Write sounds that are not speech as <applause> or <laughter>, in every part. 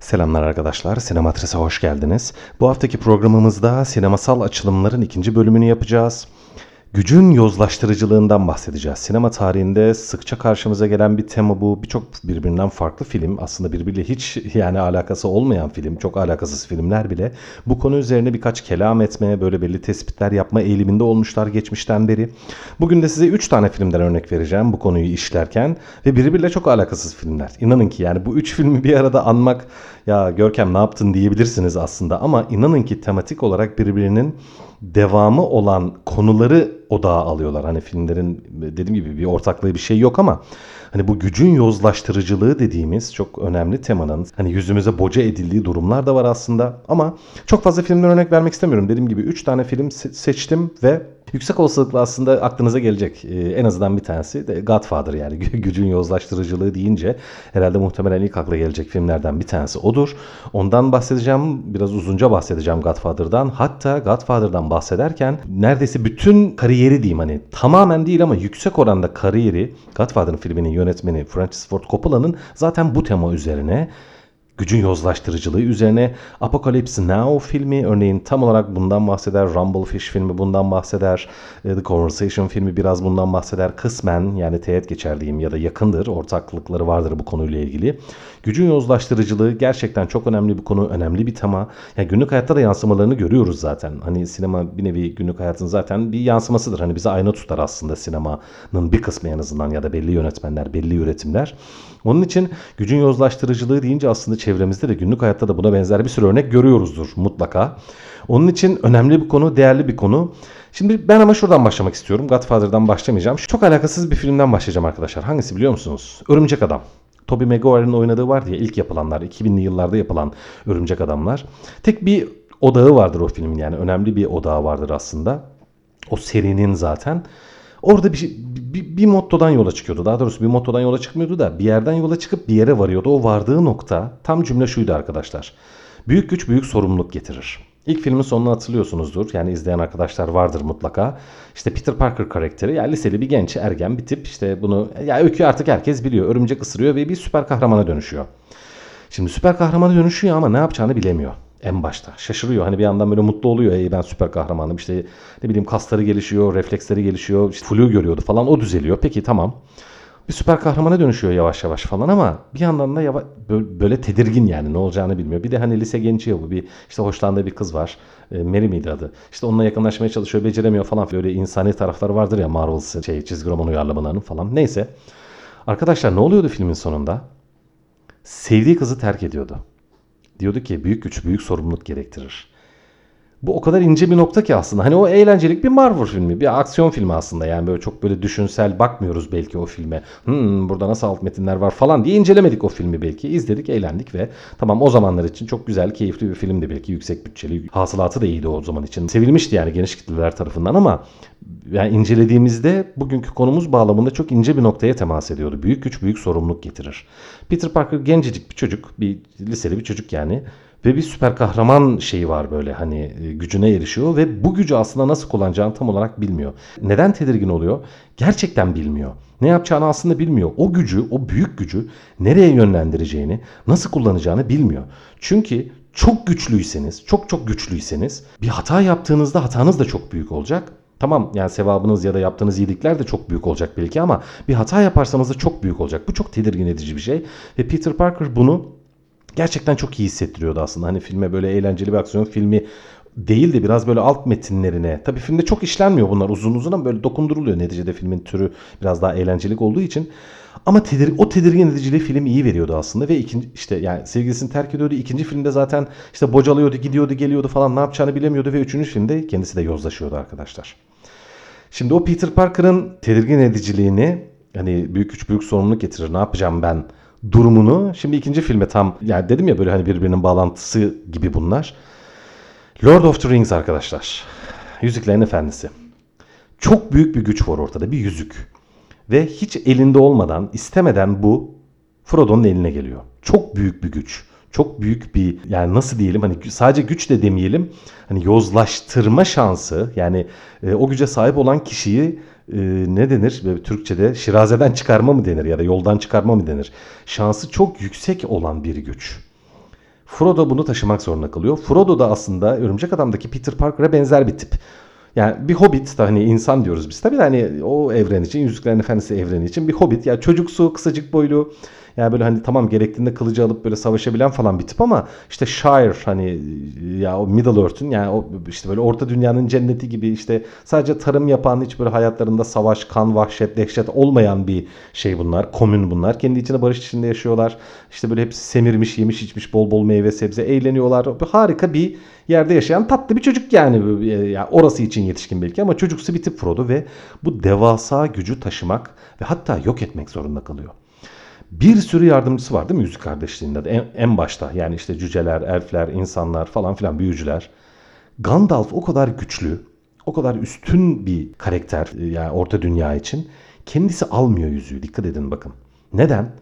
Selamlar arkadaşlar, Sinematris'e hoş geldiniz. Bu haftaki programımızda sinemasal açılımların ikinci bölümünü yapacağız. Gücün yozlaştırıcılığından bahsedeceğiz. Sinema tarihinde sıkça karşımıza gelen bir tema bu. Birçok birbirinden farklı film, aslında birbiriyle hiç yani alakası olmayan film, çok alakasız filmler bile bu konu üzerine birkaç kelam etmeye, böyle belli tespitler yapma eğiliminde olmuşlar geçmişten beri. Bugün de size 3 tane filmden örnek vereceğim bu konuyu işlerken ve birbiriyle çok alakasız filmler. İnanın ki yani bu 3 filmi bir arada anmak ya Görkem ne yaptın diyebilirsiniz aslında ama inanın ki tematik olarak birbirinin devamı olan konuları odağa alıyorlar. Hani filmlerin dediğim gibi bir ortaklığı bir şey yok ama hani bu gücün yozlaştırıcılığı dediğimiz çok önemli temanın hani yüzümüze boca edildiği durumlar da var aslında ama çok fazla filmden örnek vermek istemiyorum. Dediğim gibi 3 tane film se- seçtim ve Yüksek olasılıkla aslında aklınıza gelecek ee, en azından bir tanesi de Godfather yani gü- gücün yozlaştırıcılığı deyince herhalde muhtemelen ilk akla gelecek filmlerden bir tanesi odur. Ondan bahsedeceğim biraz uzunca bahsedeceğim Godfather'dan hatta Godfather'dan bahsederken neredeyse bütün kariyeri diyeyim hani tamamen değil ama yüksek oranda kariyeri Godfather'ın filminin yönetmeni Francis Ford Coppola'nın zaten bu tema üzerine gücün yozlaştırıcılığı üzerine Apocalypse Now filmi örneğin tam olarak bundan bahseder. Rumblefish filmi bundan bahseder. E, The Conversation filmi biraz bundan bahseder. Kısmen yani teğet geçer diyeyim ya da yakındır. Ortaklıkları vardır bu konuyla ilgili. Gücün yozlaştırıcılığı gerçekten çok önemli bir konu. Önemli bir tema. Yani günlük hayatta da yansımalarını görüyoruz zaten. Hani sinema bir nevi günlük hayatın zaten bir yansımasıdır. Hani bize ayna tutar aslında sinemanın bir kısmı en azından ya da belli yönetmenler, belli üretimler. Onun için gücün yozlaştırıcılığı deyince aslında çevremizde de günlük hayatta da buna benzer bir sürü örnek görüyoruzdur mutlaka. Onun için önemli bir konu, değerli bir konu. Şimdi ben ama şuradan başlamak istiyorum. Godfather'dan başlamayacağım. Çok alakasız bir filmden başlayacağım arkadaşlar. Hangisi biliyor musunuz? Örümcek Adam. Tobey Maguire'ın oynadığı vardı ya ilk yapılanlar 2000'li yıllarda yapılan Örümcek Adamlar. Tek bir odağı vardır o filmin yani önemli bir odağı vardır aslında. O serinin zaten. Orada bir, bir, bir mottodan yola çıkıyordu. Daha doğrusu bir mottodan yola çıkmıyordu da bir yerden yola çıkıp bir yere varıyordu. O vardığı nokta tam cümle şuydu arkadaşlar. Büyük güç büyük sorumluluk getirir. İlk filmin sonunu hatırlıyorsunuzdur. Yani izleyen arkadaşlar vardır mutlaka. İşte Peter Parker karakteri yani liseli bir genç ergen bir tip. İşte bunu ya öykü artık herkes biliyor. Örümcek ısırıyor ve bir süper kahramana dönüşüyor. Şimdi süper kahramana dönüşüyor ama ne yapacağını bilemiyor en başta. Şaşırıyor. Hani bir yandan böyle mutlu oluyor. Ey ben süper kahramanım. İşte ne bileyim kasları gelişiyor, refleksleri gelişiyor. İşte flu görüyordu falan. O düzeliyor. Peki tamam. Bir süper kahramana dönüşüyor yavaş yavaş falan ama bir yandan da yavaş, böyle tedirgin yani ne olacağını bilmiyor. Bir de hani lise genci ya bu bir işte hoşlandığı bir kız var. E, Mary miydi adı? İşte onunla yakınlaşmaya çalışıyor beceremiyor falan. Böyle insani tarafları vardır ya Marvel şey, çizgi roman uyarlamalarının falan. Neyse. Arkadaşlar ne oluyordu filmin sonunda? Sevdiği kızı terk ediyordu. Diyordu ki büyük güç büyük sorumluluk gerektirir. Bu o kadar ince bir nokta ki aslında. Hani o eğlencelik bir Marvel filmi, bir aksiyon filmi aslında. Yani böyle çok böyle düşünsel bakmıyoruz belki o filme. Hmm, burada nasıl alt metinler var falan diye incelemedik o filmi belki. İzledik, eğlendik ve tamam o zamanlar için çok güzel, keyifli bir filmdi belki. Yüksek bütçeli, hasılatı da iyiydi o zaman için. Sevilmişti yani geniş kitleler tarafından ama yani incelediğimizde bugünkü konumuz bağlamında çok ince bir noktaya temas ediyordu. Büyük güç büyük sorumluluk getirir. Peter Parker gencecik bir çocuk, bir liseli bir çocuk yani. Ve bir süper kahraman şeyi var böyle hani e, gücüne erişiyor ve bu gücü aslında nasıl kullanacağını tam olarak bilmiyor. Neden tedirgin oluyor? Gerçekten bilmiyor. Ne yapacağını aslında bilmiyor. O gücü, o büyük gücü nereye yönlendireceğini, nasıl kullanacağını bilmiyor. Çünkü çok güçlüyseniz, çok çok güçlüyseniz bir hata yaptığınızda hatanız da çok büyük olacak. Tamam yani sevabınız ya da yaptığınız iyilikler de çok büyük olacak belki ama bir hata yaparsanız da çok büyük olacak. Bu çok tedirgin edici bir şey. Ve Peter Parker bunu gerçekten çok iyi hissettiriyordu aslında. Hani filme böyle eğlenceli bir aksiyon filmi değil de biraz böyle alt metinlerine. Tabii filmde çok işlenmiyor bunlar uzun uzun ama böyle dokunduruluyor. Neticede filmin türü biraz daha eğlencelik olduğu için. Ama tedir o tedirgin ediciliği film iyi veriyordu aslında ve ikinci işte yani sevgilisini terk ediyordu. İkinci filmde zaten işte bocalıyordu, gidiyordu, geliyordu falan ne yapacağını bilemiyordu ve üçüncü filmde kendisi de yozlaşıyordu arkadaşlar. Şimdi o Peter Parker'ın tedirgin ediciliğini hani büyük güç büyük sorumluluk getirir. Ne yapacağım ben durumunu şimdi ikinci filme tam yani dedim ya böyle hani birbirinin bağlantısı gibi bunlar. Lord of the Rings arkadaşlar. Yüzüklerin Efendisi. Çok büyük bir güç var ortada. Bir yüzük. Ve hiç elinde olmadan, istemeden bu Frodo'nun eline geliyor. Çok büyük bir güç. Çok büyük bir yani nasıl diyelim hani sadece güç de demeyelim. Hani yozlaştırma şansı yani e, o güce sahip olan kişiyi e, ne denir? Böyle Türkçe'de şirazeden çıkarma mı denir ya da yoldan çıkarma mı denir? Şansı çok yüksek olan bir güç. Frodo bunu taşımak zorunda kalıyor. Frodo da aslında Örümcek Adam'daki Peter Parker'a benzer bir tip. Yani bir hobbit da hani insan diyoruz biz. Tabii de hani o evren için, Yüzüklerin Efendisi evreni için bir hobbit. Yani çocuksu, kısacık boylu. Yani böyle hani tamam gerektiğinde kılıcı alıp böyle savaşabilen falan bir tip ama işte Shire hani ya o Middle Earth'ün yani o işte böyle orta dünyanın cenneti gibi işte sadece tarım yapan hiç böyle hayatlarında savaş, kan, vahşet, dehşet olmayan bir şey bunlar. Komün bunlar. Kendi içinde barış içinde yaşıyorlar. İşte böyle hepsi semirmiş, yemiş içmiş bol bol meyve sebze eğleniyorlar. Harika bir yerde yaşayan tatlı bir çocuk yani. yani orası için yetişkin belki ama çocuksu bir tip Frodo ve bu devasa gücü taşımak ve hatta yok etmek zorunda kalıyor bir sürü yardımcısı var değil mi Yüzük Kardeşliği'nde de en, en başta. Yani işte cüceler, elfler, insanlar falan filan büyücüler. Gandalf o kadar güçlü, o kadar üstün bir karakter e, yani orta dünya için. Kendisi almıyor yüzüğü dikkat edin bakın. Neden?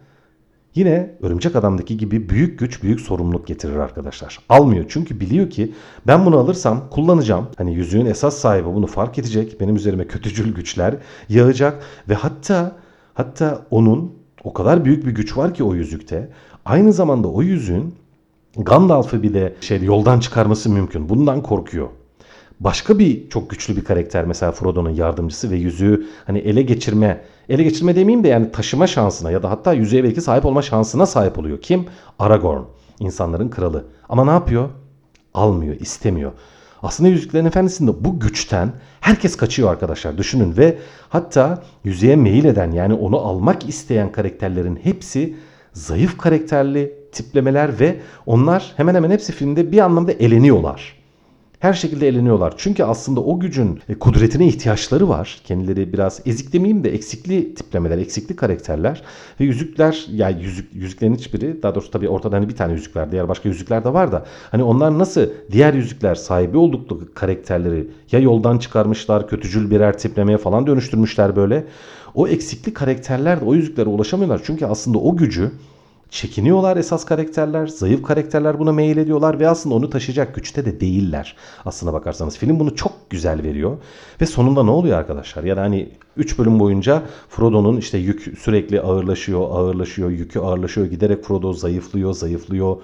Yine Örümcek Adam'daki gibi büyük güç büyük sorumluluk getirir arkadaşlar. Almıyor çünkü biliyor ki ben bunu alırsam kullanacağım. Hani yüzüğün esas sahibi bunu fark edecek. Benim üzerime kötücül güçler yağacak ve hatta hatta onun o kadar büyük bir güç var ki o yüzükte. Aynı zamanda o yüzüğün Gandalf'ı bile şey yoldan çıkarması mümkün. Bundan korkuyor. Başka bir çok güçlü bir karakter mesela Frodo'nun yardımcısı ve yüzüğü hani ele geçirme, ele geçirme demeyeyim de yani taşıma şansına ya da hatta yüzüğe belki sahip olma şansına sahip oluyor. Kim? Aragorn. İnsanların kralı. Ama ne yapıyor? Almıyor, istemiyor. Aslında Yüzüklerin Efendisi'nde bu güçten herkes kaçıyor arkadaşlar düşünün. Ve hatta yüzeye meyil eden yani onu almak isteyen karakterlerin hepsi zayıf karakterli tiplemeler ve onlar hemen hemen hepsi filmde bir anlamda eleniyorlar her şekilde eleniyorlar. Çünkü aslında o gücün e, kudretine ihtiyaçları var. Kendileri biraz ezik demeyeyim de eksikli tiplemeler, eksikli karakterler. Ve yüzükler, yani yüzük, yüzüklerin hiçbiri, daha doğrusu tabii ortada hani bir tane yüzük var. Diğer başka yüzükler de var da. Hani onlar nasıl diğer yüzükler sahibi oldukları karakterleri ya yoldan çıkarmışlar, kötücül birer tiplemeye falan dönüştürmüşler böyle. O eksikli karakterler de o yüzüklere ulaşamıyorlar. Çünkü aslında o gücü çekiniyorlar esas karakterler. Zayıf karakterler buna meyil ediyorlar ve aslında onu taşıyacak güçte de değiller. Aslına bakarsanız film bunu çok güzel veriyor. Ve sonunda ne oluyor arkadaşlar? Yani hani 3 bölüm boyunca Frodo'nun işte yük sürekli ağırlaşıyor, ağırlaşıyor, yükü ağırlaşıyor. Giderek Frodo zayıflıyor, zayıflıyor.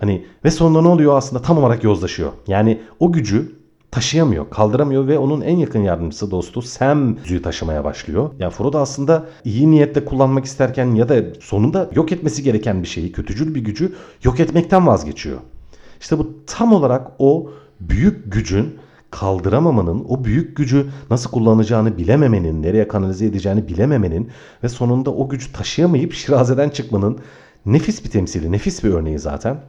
Hani ve sonunda ne oluyor aslında tam olarak yozlaşıyor. Yani o gücü taşıyamıyor, kaldıramıyor ve onun en yakın yardımcısı dostu Sam yüzüğü taşımaya başlıyor. Yani Frodo aslında iyi niyetle kullanmak isterken ya da sonunda yok etmesi gereken bir şeyi, kötücül bir gücü yok etmekten vazgeçiyor. İşte bu tam olarak o büyük gücün kaldıramamanın, o büyük gücü nasıl kullanacağını bilememenin, nereye kanalize edeceğini bilememenin ve sonunda o gücü taşıyamayıp <laughs> şirazeden çıkmanın nefis bir temsili, nefis bir örneği zaten.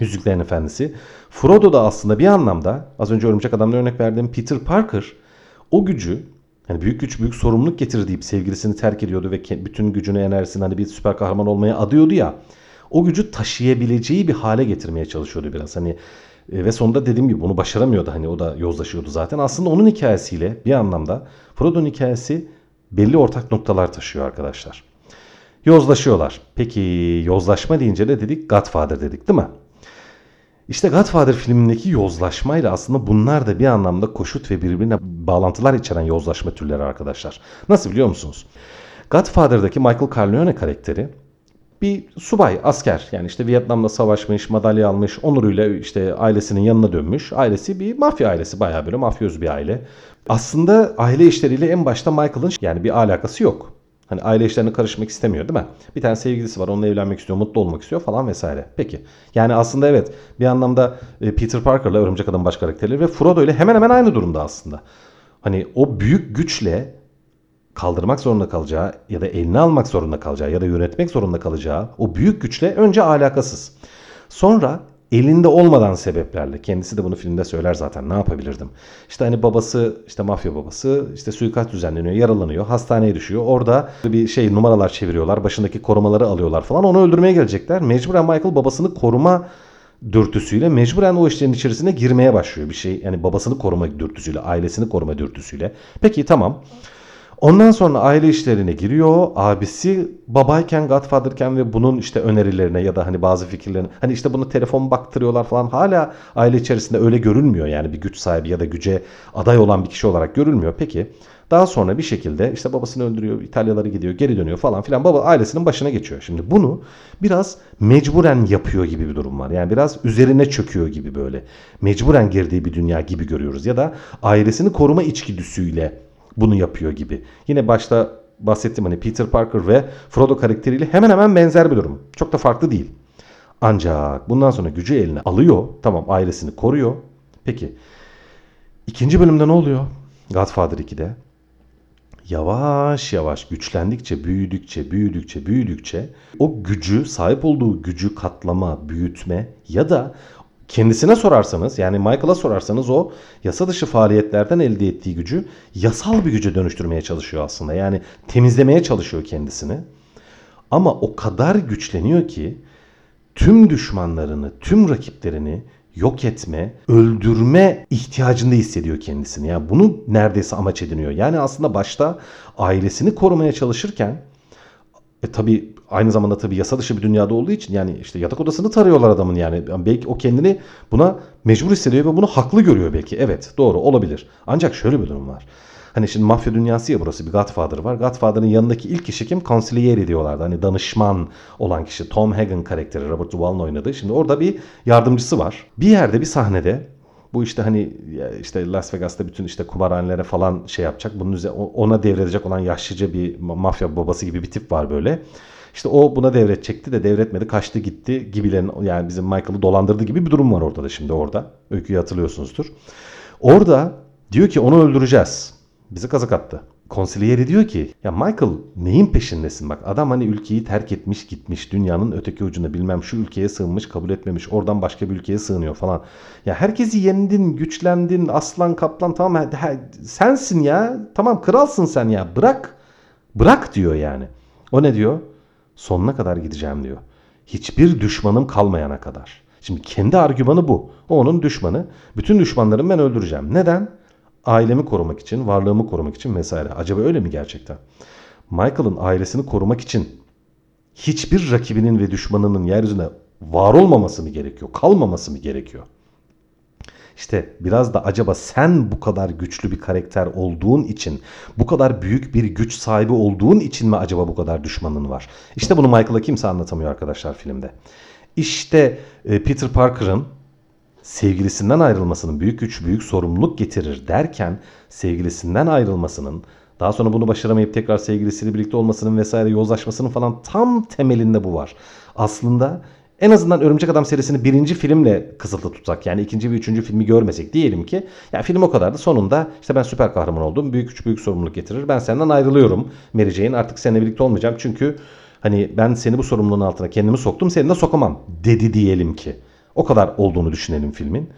Yüzüklerin Efendisi. Frodo da aslında bir anlamda az önce Örümcek Adam'da örnek verdiğim Peter Parker o gücü yani büyük güç büyük sorumluluk getirir deyip sevgilisini terk ediyordu ve bütün gücünü enerjisini hani bir süper kahraman olmaya adıyordu ya. O gücü taşıyabileceği bir hale getirmeye çalışıyordu biraz. Hani e, ve sonunda dediğim gibi bunu başaramıyordu. Hani o da yozlaşıyordu zaten. Aslında onun hikayesiyle bir anlamda Frodo'nun hikayesi belli ortak noktalar taşıyor arkadaşlar. Yozlaşıyorlar. Peki yozlaşma deyince de dedik Godfather dedik değil mi? İşte Godfather filmindeki yozlaşmayla aslında bunlar da bir anlamda koşut ve birbirine bağlantılar içeren yozlaşma türleri arkadaşlar. Nasıl biliyor musunuz? Godfather'daki Michael Corleone karakteri bir subay, asker. Yani işte Vietnam'da savaşmış, madalya almış, onuruyla işte ailesinin yanına dönmüş. Ailesi bir mafya ailesi, bayağı böyle mafyöz bir aile. Aslında aile işleriyle en başta Michael'ın yani bir alakası yok. Hani aile işlerine karışmak istemiyor değil mi? Bir tane sevgilisi var onunla evlenmek istiyor, mutlu olmak istiyor falan vesaire. Peki. Yani aslında evet bir anlamda e, Peter Parker'la Örümcek Adam baş karakterleri ve Frodo ile hemen hemen aynı durumda aslında. Hani o büyük güçle kaldırmak zorunda kalacağı ya da eline almak zorunda kalacağı ya da yönetmek zorunda kalacağı o büyük güçle önce alakasız. Sonra elinde olmadan sebeplerle kendisi de bunu filmde söyler zaten ne yapabilirdim. İşte hani babası işte mafya babası işte suikast düzenleniyor yaralanıyor hastaneye düşüyor orada bir şey numaralar çeviriyorlar başındaki korumaları alıyorlar falan onu öldürmeye gelecekler. Mecburen Michael babasını koruma dürtüsüyle mecburen o işlerin içerisine girmeye başlıyor bir şey yani babasını koruma dürtüsüyle ailesini koruma dürtüsüyle. Peki tamam. Ondan sonra aile işlerine giriyor. Abisi babayken, Godfather'ken ve bunun işte önerilerine ya da hani bazı fikirlerine hani işte bunu telefon baktırıyorlar falan hala aile içerisinde öyle görülmüyor. Yani bir güç sahibi ya da güce aday olan bir kişi olarak görülmüyor. Peki daha sonra bir şekilde işte babasını öldürüyor, İtalyalara gidiyor, geri dönüyor falan filan. Baba ailesinin başına geçiyor. Şimdi bunu biraz mecburen yapıyor gibi bir durum var. Yani biraz üzerine çöküyor gibi böyle. Mecburen girdiği bir dünya gibi görüyoruz. Ya da ailesini koruma içgüdüsüyle bunu yapıyor gibi. Yine başta bahsettim hani Peter Parker ve Frodo karakteriyle hemen hemen benzer bir durum. Çok da farklı değil. Ancak bundan sonra gücü eline alıyor. Tamam ailesini koruyor. Peki ikinci bölümde ne oluyor? Godfather 2'de yavaş yavaş güçlendikçe, büyüdükçe, büyüdükçe, büyüdükçe o gücü, sahip olduğu gücü katlama, büyütme ya da kendisine sorarsanız yani Michael'a sorarsanız o yasa dışı faaliyetlerden elde ettiği gücü yasal bir güce dönüştürmeye çalışıyor aslında. Yani temizlemeye çalışıyor kendisini. Ama o kadar güçleniyor ki tüm düşmanlarını, tüm rakiplerini yok etme, öldürme ihtiyacında hissediyor kendisini. Yani bunu neredeyse amaç ediniyor. Yani aslında başta ailesini korumaya çalışırken e tabi aynı zamanda tabi yasa dışı bir dünyada olduğu için yani işte yatak odasını tarıyorlar adamın yani. yani. Belki o kendini buna mecbur hissediyor ve bunu haklı görüyor belki. Evet doğru olabilir. Ancak şöyle bir durum var. Hani şimdi mafya dünyası ya burası bir Godfather var. Godfather'ın yanındaki ilk kişi kim? Consigliere diyorlardı. Hani danışman olan kişi. Tom Hagen karakteri Robert Duvall'ın oynadığı. Şimdi orada bir yardımcısı var. Bir yerde bir sahnede bu işte hani işte Las Vegas'ta bütün işte kumarhanelere falan şey yapacak. Bunun üzerine ona devredecek olan yaşlıca bir mafya babası gibi bir tip var böyle. İşte o buna devredecekti de devretmedi kaçtı gitti gibilerin yani bizim Michael'ı dolandırdı gibi bir durum var orada da şimdi orada. Öyküyü hatırlıyorsunuzdur. Orada diyor ki onu öldüreceğiz. Bizi kazık attı. Konsiliyeri diyor ki ya Michael neyin peşindesin bak adam hani ülkeyi terk etmiş gitmiş dünyanın öteki ucunda bilmem şu ülkeye sığınmış kabul etmemiş oradan başka bir ülkeye sığınıyor falan. Ya herkesi yendin güçlendin aslan kaplan tamam sensin ya tamam kralsın sen ya bırak bırak diyor yani. O ne diyor? Sonuna kadar gideceğim diyor. Hiçbir düşmanım kalmayana kadar. Şimdi kendi argümanı bu. O onun düşmanı. Bütün düşmanlarımı ben öldüreceğim. Neden? ailemi korumak için, varlığımı korumak için vesaire. Acaba öyle mi gerçekten? Michael'ın ailesini korumak için hiçbir rakibinin ve düşmanının yeryüzüne var olmaması mı gerekiyor? Kalmaması mı gerekiyor? İşte biraz da acaba sen bu kadar güçlü bir karakter olduğun için, bu kadar büyük bir güç sahibi olduğun için mi acaba bu kadar düşmanın var? İşte bunu Michael'a kimse anlatamıyor arkadaşlar filmde. İşte e, Peter Parker'ın sevgilisinden ayrılmasının büyük güç büyük sorumluluk getirir derken sevgilisinden ayrılmasının daha sonra bunu başaramayıp tekrar sevgilisiyle birlikte olmasının vesaire yozlaşmasının falan tam temelinde bu var. Aslında en azından Örümcek Adam serisini birinci filmle kısıtlı tutsak yani ikinci ve üçüncü filmi görmesek diyelim ki ya film o kadardı sonunda işte ben süper kahraman oldum büyük güç büyük sorumluluk getirir ben senden ayrılıyorum Mary Jane artık seninle birlikte olmayacağım çünkü hani ben seni bu sorumluluğun altına kendimi soktum seni de sokamam dedi diyelim ki. O kadar olduğunu düşünelim filmin.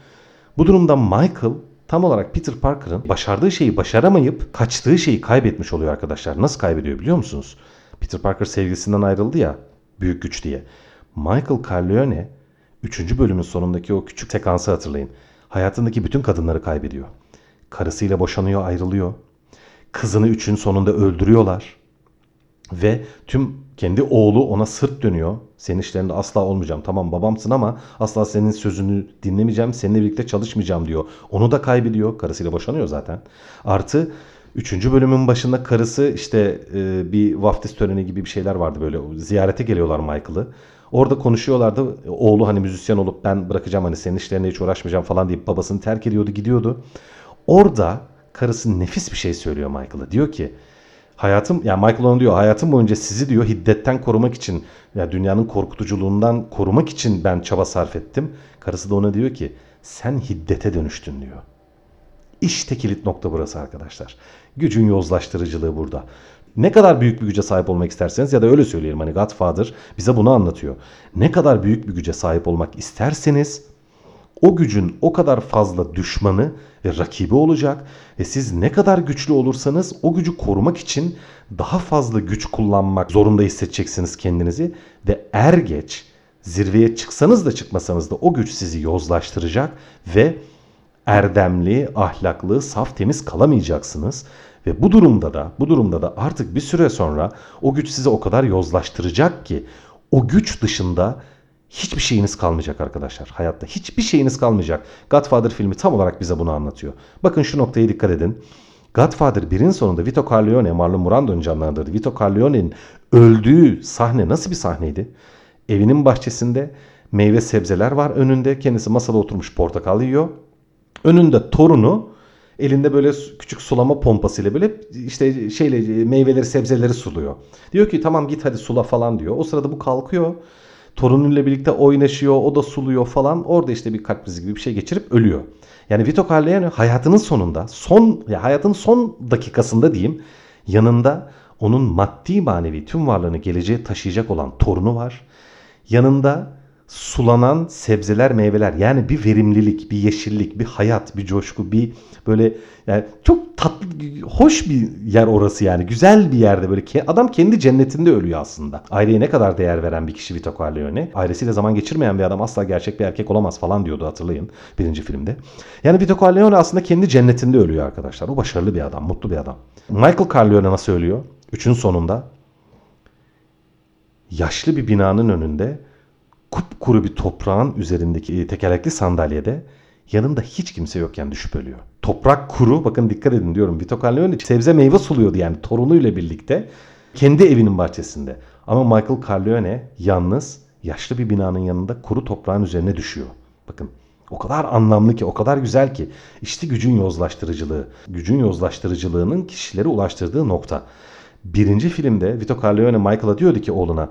Bu durumda Michael tam olarak Peter Parker'ın başardığı şeyi başaramayıp kaçtığı şeyi kaybetmiş oluyor arkadaşlar. Nasıl kaybediyor biliyor musunuz? Peter Parker sevgilisinden ayrıldı ya büyük güç diye. Michael Corleone 3. bölümün sonundaki o küçük sekansı hatırlayın. Hayatındaki bütün kadınları kaybediyor. Karısıyla boşanıyor, ayrılıyor. Kızını üçün sonunda öldürüyorlar. Ve tüm kendi oğlu ona sırt dönüyor. Senin işlerinde asla olmayacağım. Tamam babamsın ama asla senin sözünü dinlemeyeceğim. Seninle birlikte çalışmayacağım diyor. Onu da kaybediyor. Karısıyla boşanıyor zaten. Artı Üçüncü bölümün başında karısı işte e, bir vaftiz töreni gibi bir şeyler vardı böyle. Ziyarete geliyorlar Michael'ı. Orada konuşuyorlardı. Oğlu hani müzisyen olup ben bırakacağım hani senin işlerine hiç uğraşmayacağım falan deyip babasını terk ediyordu gidiyordu. Orada karısı nefis bir şey söylüyor Michael'a. Diyor ki hayatım yani Michael onu diyor hayatım boyunca sizi diyor hiddetten korumak için ya yani dünyanın korkutuculuğundan korumak için ben çaba sarf ettim. Karısı da ona diyor ki sen hiddete dönüştün diyor. İşte kilit nokta burası arkadaşlar. Gücün yozlaştırıcılığı burada. Ne kadar büyük bir güce sahip olmak isterseniz ya da öyle söyleyelim hani Godfather bize bunu anlatıyor. Ne kadar büyük bir güce sahip olmak isterseniz o gücün o kadar fazla düşmanı ve rakibi olacak ve siz ne kadar güçlü olursanız o gücü korumak için daha fazla güç kullanmak zorunda hissedeceksiniz kendinizi ve er geç zirveye çıksanız da çıkmasanız da o güç sizi yozlaştıracak ve erdemli, ahlaklı, saf, temiz kalamayacaksınız Ve bu durumda da bu durumda da artık bir süre sonra o güç sizi o kadar yozlaştıracak ki o güç dışında hiçbir şeyiniz kalmayacak arkadaşlar. Hayatta hiçbir şeyiniz kalmayacak. Godfather filmi tam olarak bize bunu anlatıyor. Bakın şu noktaya dikkat edin. Godfather 1'in sonunda Vito Corleone, Marlon Brando'nun canlandırdığı Vito Corleone'nin öldüğü sahne nasıl bir sahneydi? Evinin bahçesinde meyve sebzeler var önünde. Kendisi masada oturmuş portakal yiyor. Önünde torunu elinde böyle küçük sulama pompasıyla böyle işte şeyle meyveleri sebzeleri suluyor. Diyor ki tamam git hadi sula falan diyor. O sırada bu kalkıyor. Torunuyla birlikte oynaşıyor, o da suluyor falan. Orada işte bir kalp krizi gibi bir şey geçirip ölüyor. Yani Vito Corleone hayatının sonunda, son ya hayatın son dakikasında diyeyim, yanında onun maddi manevi tüm varlığını geleceğe taşıyacak olan torunu var. Yanında sulanan sebzeler, meyveler yani bir verimlilik, bir yeşillik, bir hayat, bir coşku, bir böyle yani çok tatlı, hoş bir yer orası yani. Güzel bir yerde böyle adam kendi cennetinde ölüyor aslında. Aileye ne kadar değer veren bir kişi Vito Corleone. Ailesiyle zaman geçirmeyen bir adam asla gerçek bir erkek olamaz falan diyordu hatırlayın birinci filmde. Yani Vito Corleone aslında kendi cennetinde ölüyor arkadaşlar. O başarılı bir adam, mutlu bir adam. Michael Corleone nasıl ölüyor? Üçün sonunda yaşlı bir binanın önünde kupkuru bir toprağın üzerindeki tekerlekli sandalyede yanında hiç kimse yokken düşüp ölüyor. Toprak kuru bakın dikkat edin diyorum. Vito Corleone sebze meyve suluyordu yani torunuyla birlikte kendi evinin bahçesinde. Ama Michael Corleone yalnız yaşlı bir binanın yanında kuru toprağın üzerine düşüyor. Bakın o kadar anlamlı ki, o kadar güzel ki. İşte gücün yozlaştırıcılığı. Gücün yozlaştırıcılığının kişileri ulaştırdığı nokta. Birinci filmde Vito Corleone Michael'a diyordu ki oğluna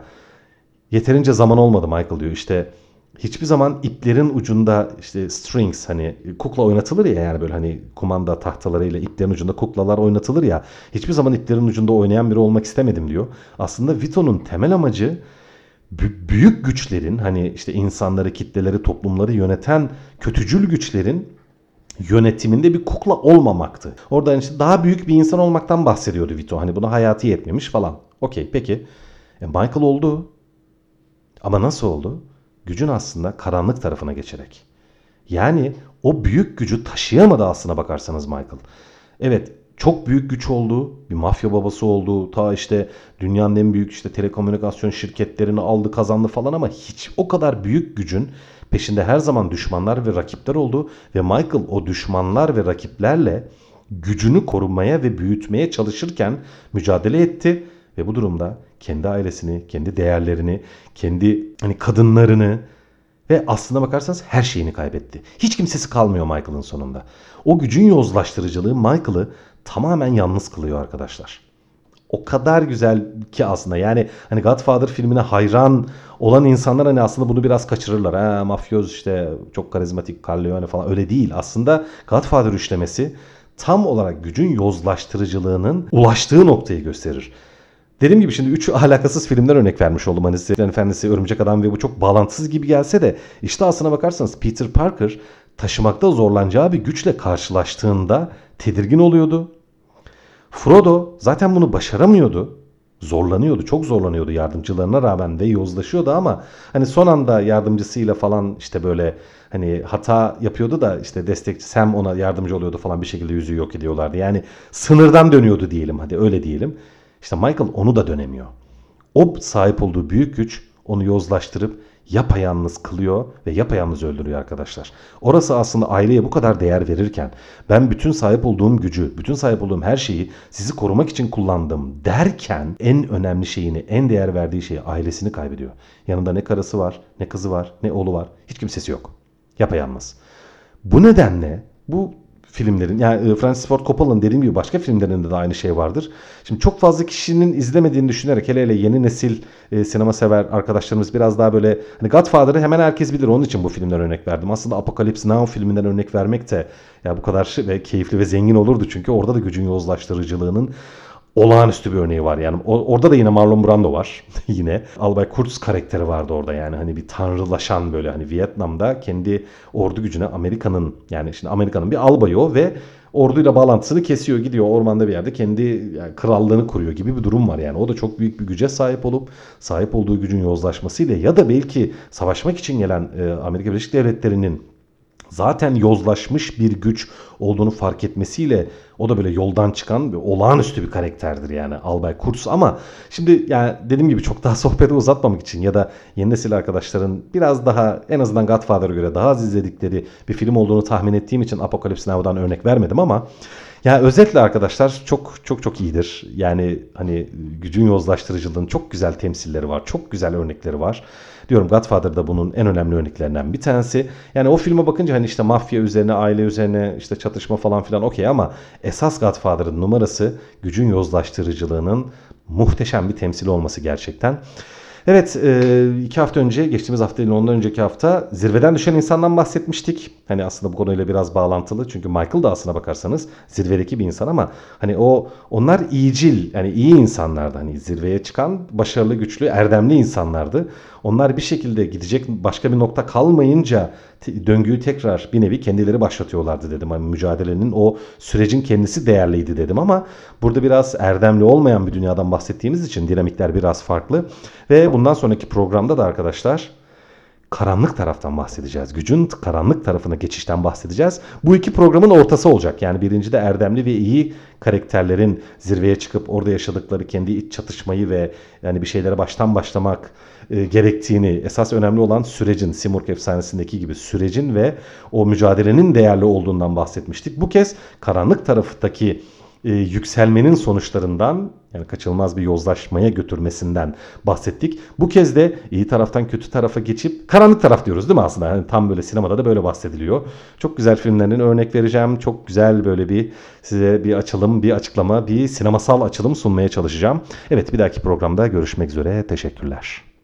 yeterince zaman olmadı Michael diyor. İşte hiçbir zaman iplerin ucunda işte strings hani kukla oynatılır ya yani böyle hani kumanda tahtalarıyla iplerin ucunda kuklalar oynatılır ya. Hiçbir zaman iplerin ucunda oynayan biri olmak istemedim diyor. Aslında Vito'nun temel amacı büyük güçlerin hani işte insanları, kitleleri, toplumları yöneten kötücül güçlerin yönetiminde bir kukla olmamaktı. Orada işte daha büyük bir insan olmaktan bahsediyordu Vito. Hani buna hayatı yetmemiş falan. Okey peki. E Michael oldu. Ama nasıl oldu? Gücün aslında karanlık tarafına geçerek. Yani o büyük gücü taşıyamadı aslına bakarsanız Michael. Evet çok büyük güç oldu. Bir mafya babası oldu. Ta işte dünyanın en büyük işte telekomünikasyon şirketlerini aldı kazandı falan ama hiç o kadar büyük gücün peşinde her zaman düşmanlar ve rakipler oldu. Ve Michael o düşmanlar ve rakiplerle gücünü korumaya ve büyütmeye çalışırken mücadele etti. Ve bu durumda kendi ailesini, kendi değerlerini, kendi hani kadınlarını ve aslına bakarsanız her şeyini kaybetti. Hiç kimsesi kalmıyor Michael'ın sonunda. O gücün yozlaştırıcılığı Michael'ı tamamen yalnız kılıyor arkadaşlar. O kadar güzel ki aslında yani hani Godfather filmine hayran olan insanlar hani aslında bunu biraz kaçırırlar. Ha mafyoz işte çok karizmatik Corleone falan öyle değil. Aslında Godfather üçlemesi tam olarak gücün yozlaştırıcılığının ulaştığı noktayı gösterir. Dediğim gibi şimdi üç alakasız filmler örnek vermiş oldum. Hani Sizlerin Efendisi, Örümcek Adam ve bu çok bağlantısız gibi gelse de işte aslına bakarsanız Peter Parker taşımakta zorlanacağı bir güçle karşılaştığında tedirgin oluyordu. Frodo zaten bunu başaramıyordu. Zorlanıyordu, çok zorlanıyordu yardımcılarına rağmen ve yozlaşıyordu ama hani son anda yardımcısıyla falan işte böyle hani hata yapıyordu da işte destekçi Sam ona yardımcı oluyordu falan bir şekilde yüzüğü yok ediyorlardı. Yani sınırdan dönüyordu diyelim hadi öyle diyelim. İşte Michael onu da dönemiyor. O sahip olduğu büyük güç onu yozlaştırıp yapayalnız kılıyor ve yapayalnız öldürüyor arkadaşlar. Orası aslında aileye bu kadar değer verirken ben bütün sahip olduğum gücü, bütün sahip olduğum her şeyi sizi korumak için kullandım derken en önemli şeyini, en değer verdiği şeyi ailesini kaybediyor. Yanında ne karısı var, ne kızı var, ne oğlu var. Hiç kimsesi yok. Yapayalnız. Bu nedenle bu filmlerin yani e, Francis Ford Coppola'nın dediğim gibi başka filmlerinde de aynı şey vardır. Şimdi çok fazla kişinin izlemediğini düşünerek hele hele yeni nesil e, sinema sever arkadaşlarımız biraz daha böyle hani Godfather'ı hemen herkes bilir onun için bu filmden örnek verdim. Aslında Apocalypse Now filminden örnek vermek de ya bu kadar ve keyifli ve zengin olurdu çünkü orada da gücün yozlaştırıcılığının olağanüstü bir örneği var. Yani orada da yine Marlon Brando var. <laughs> yine Albay Kurtz karakteri vardı orada yani hani bir tanrılaşan böyle hani Vietnam'da kendi ordu gücüne Amerika'nın yani şimdi Amerika'nın bir albayı o ve orduyla bağlantısını kesiyor gidiyor ormanda bir yerde kendi yani krallığını kuruyor gibi bir durum var yani. O da çok büyük bir güce sahip olup sahip olduğu gücün yozlaşmasıyla ya da belki savaşmak için gelen e, Amerika Birleşik Devletleri'nin zaten yozlaşmış bir güç olduğunu fark etmesiyle o da böyle yoldan çıkan bir olağanüstü bir karakterdir yani Albay Kurtz ama şimdi yani dediğim gibi çok daha <laughs> sohbeti uzatmamak için ya da yeni nesil arkadaşların biraz daha en azından Godfather'a göre daha az izledikleri bir film olduğunu tahmin ettiğim için Apocalypse Now'dan örnek vermedim ama ya özetle arkadaşlar çok çok çok iyidir. Yani hani gücün yozlaştırıcılığının çok güzel temsilleri var. Çok güzel örnekleri var. Diyorum Godfather da bunun en önemli örneklerinden bir tanesi. Yani o filme bakınca hani işte mafya üzerine, aile üzerine işte çatışma falan filan okey ama esas Godfather'ın numarası gücün yozlaştırıcılığının muhteşem bir temsili olması gerçekten. Evet iki hafta önce geçtiğimiz hafta ile ondan önceki hafta zirveden düşen insandan bahsetmiştik. Hani aslında bu konuyla biraz bağlantılı çünkü Michael da aslına bakarsanız zirvedeki bir insan ama hani o onlar iyicil yani iyi insanlardı. Hani zirveye çıkan başarılı güçlü erdemli insanlardı. Onlar bir şekilde gidecek başka bir nokta kalmayınca döngüyü tekrar bir nevi kendileri başlatıyorlardı dedim. Hani mücadelenin o sürecin kendisi değerliydi dedim ama burada biraz erdemli olmayan bir dünyadan bahsettiğimiz için dinamikler biraz farklı. Ve bundan sonraki programda da arkadaşlar karanlık taraftan bahsedeceğiz. Gücün karanlık tarafına geçişten bahsedeceğiz. Bu iki programın ortası olacak. Yani birincide erdemli ve iyi karakterlerin zirveye çıkıp orada yaşadıkları kendi iç çatışmayı ve yani bir şeylere baştan başlamak e, gerektiğini, esas önemli olan sürecin, Simurg efsanesindeki gibi sürecin ve o mücadelenin değerli olduğundan bahsetmiştik. Bu kez karanlık taraftaki e, yükselmenin sonuçlarından yani kaçınılmaz bir yozlaşmaya götürmesinden bahsettik. Bu kez de iyi taraftan kötü tarafa geçip karanlık taraf diyoruz değil mi aslında? Yani tam böyle sinemada da böyle bahsediliyor. Çok güzel filmlerin örnek vereceğim. Çok güzel böyle bir size bir açılım, bir açıklama, bir sinemasal açılım sunmaya çalışacağım. Evet bir dahaki programda görüşmek üzere. Teşekkürler.